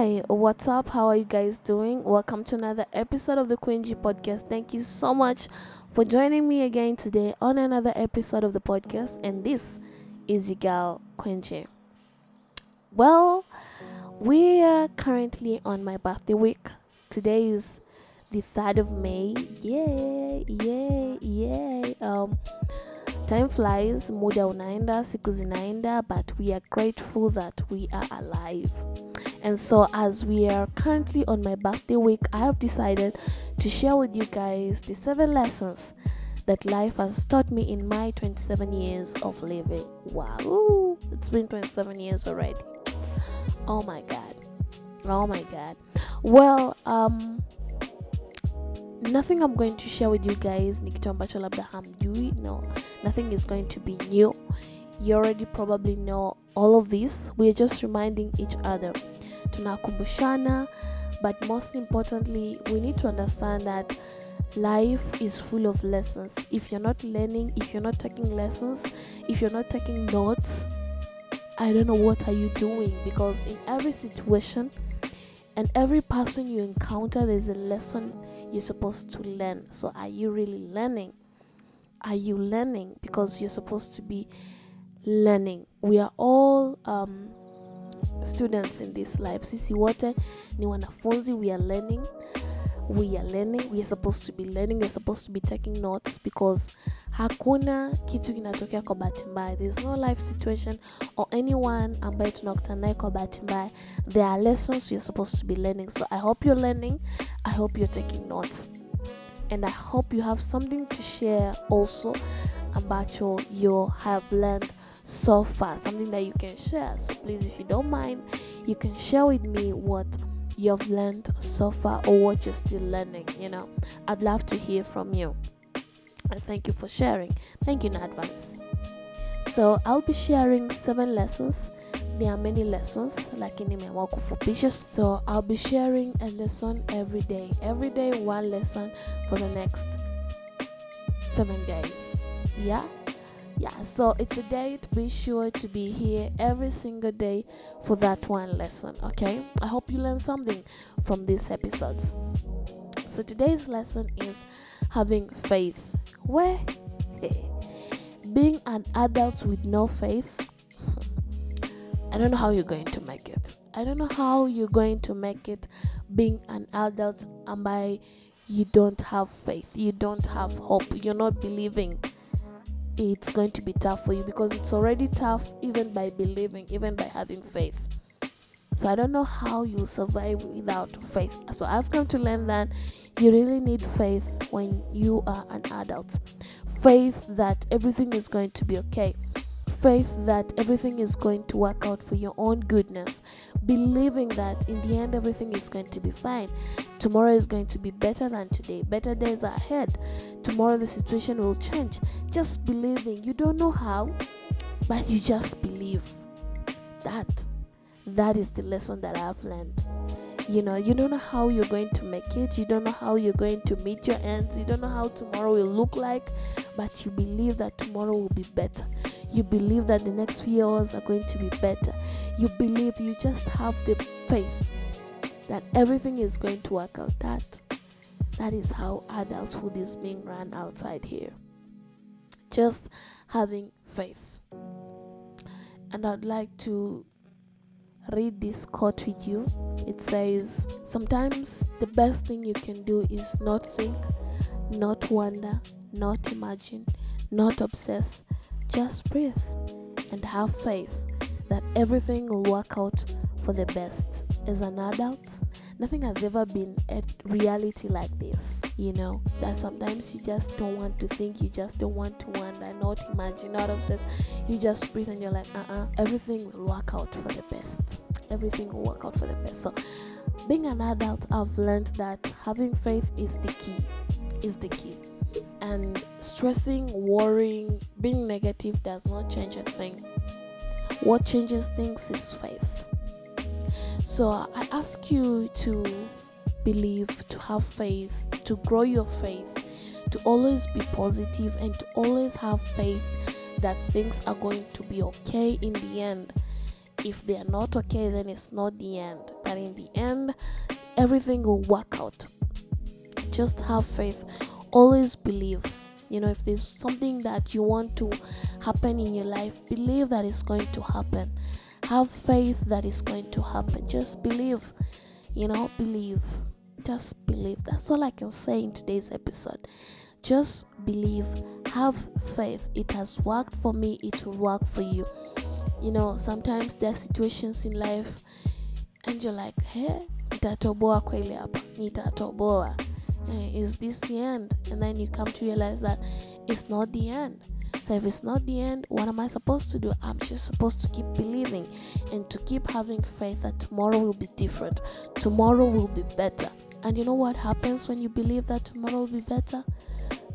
Hi, what's up? How are you guys doing? Welcome to another episode of the Queen G podcast. Thank you so much for joining me again today on another episode of the podcast. And this is your girl, Queen G. Well, we are currently on my birthday week. Today is the 3rd of May. Yay, yay, yay. Um, time flies, muda unaenda, siku zinaenda, but we are grateful that we are alive. And so, as we are currently on my birthday week, I have decided to share with you guys the seven lessons that life has taught me in my 27 years of living. Wow, it's been 27 years already. Oh my god. Oh my god. Well, um, nothing I'm going to share with you guys ni kitu ambacho labda hamjui. No, nothing is going to be new. You already probably know all of this. We're just reminding each other. Tunakumbushana, but most importantly, we need to understand that life is full of lessons. If you're not learning, if you're not taking lessons, if you're not taking notes, I don't know what are you doing because in every situation and every person you encounter there's a lesson you're supposed to learn. So are you really learning? Are you learning because you're supposed to be learning. We are all um, students in this life. Sisi wote ni wanafunzi, we are learning. We are learning. We are supposed to be learning. We are supposed to be taking notes because hakuna kitu kinatokea kwa bahati mbaya. There is no life situation or anyone ambaye tunakutana naye kwa bahati mbaya. There are lessons you're supposed to be learning. So I hope you're learning. I hope you're taking notes. And I hope you have something to share also ambacho you have learned so far, something that you can share. So please, if you don't mind, you can share with me what you've learned so far or what you're still learning. You know, I'd love to hear from you. And thank you for sharing. Thank you in advance. So I'll be sharing seven lessons. There are many lessons, lakini nimeamua kufupisha. So I'll be sharing a lesson every day. Every day one lesson for the next seven days. Yeah? Yeah, so it's a date. Be sure to be here every single day for that one lesson, okay? I hope you learn something from these episodes. So today's lesson is having faith. Where? Being an adult with no faith, I don't know how you're going to make it. I don't know how you're going to make it being an adult and by you don't have faith, you don't have hope, you're not believing it's going to be tough for you because it's already tough even by believing, even by having faith. So I don't know how you survive without faith. So I've come to learn that you really need faith when you are an adult. Faith that everything is going to be okay. Faith that everything is going to work out for your own goodness. Believing that in the end everything is going to be fine. Tomorrow is going to be better than today. Better days are ahead. Tomorrow the situation will change. Just believing. You don't know how, but you just believe. That that is the lesson that I've learned. You know, you don't know how you're going to make it, you don't know how you're going to meet your ends, you don't know how tomorrow will look like, but you believe that tomorrow will be better. You believe that the next few hours are going to be better. You believe you just have the faith that everything is going to work out. That that is how adulthood is being run outside here. Just having faith. And I'd like to read this quote with you. It says, Sometimes the best thing you can do is not think, not wonder, not imagine, not obsess. Just breathe and have faith that everything will work out for the best. As an adult, nothing has ever been a reality like this, you know. That sometimes you just don't want to think, you just don't want to wonder, not imagine, not obsess. You just breathe and you're like, uh uh everything will work out for the best. Everything will work out for the best. So, being an adult, I've learned that having faith is the key. Is the key. And stressing, worrying, being negative does not change a thing. What changes things is faith. So I ask you to believe, to have faith, to grow your faith, to always be positive, and to always have faith that things are going to be okay in the end. If they are not okay, then it's not the end. that in the end, everything will work out. Just have faith. Always believe. You know, if there's something that you want to happen in your life, believe that it's going to happen. Have faith that it's going to happen. Just believe. You know, believe. Just believe. That's all I can say in today's episode. Just believe. Have faith. It has worked for me, it will work for you. You know, sometimes there are situations in life and you're like, hey, nitatoboa kweli hapa, nitatoboa. Eh, is this the end? And then you come to realize that it's not the end. So if it's not the end, what am I supposed to do? I'm just supposed to keep believing and to keep having faith that tomorrow will be different. Tomorrow will be better. And you know what happens when you believe that tomorrow will be better?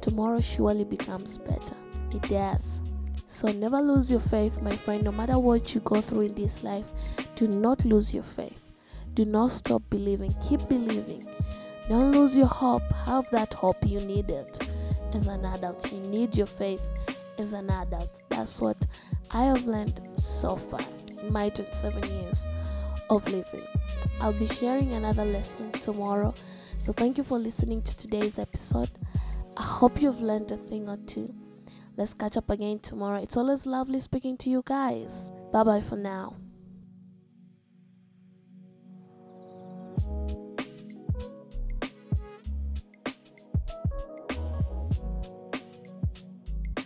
Tomorrow surely becomes better. It does. So never lose your faith, my friend. No matter what you go through in this life, do not lose your faith. Do not stop believing. Keep believing. Don't lose your hope. Have that hope. You need it as an adult. You need your faith as an adult. That's what I have learned so far in my 27 years of living. I'll be sharing another lesson tomorrow. So thank you for listening to today's episode. I hope you've learned a thing or two. Let's catch up again tomorrow. It's always lovely speaking to you guys. Bye bye for now.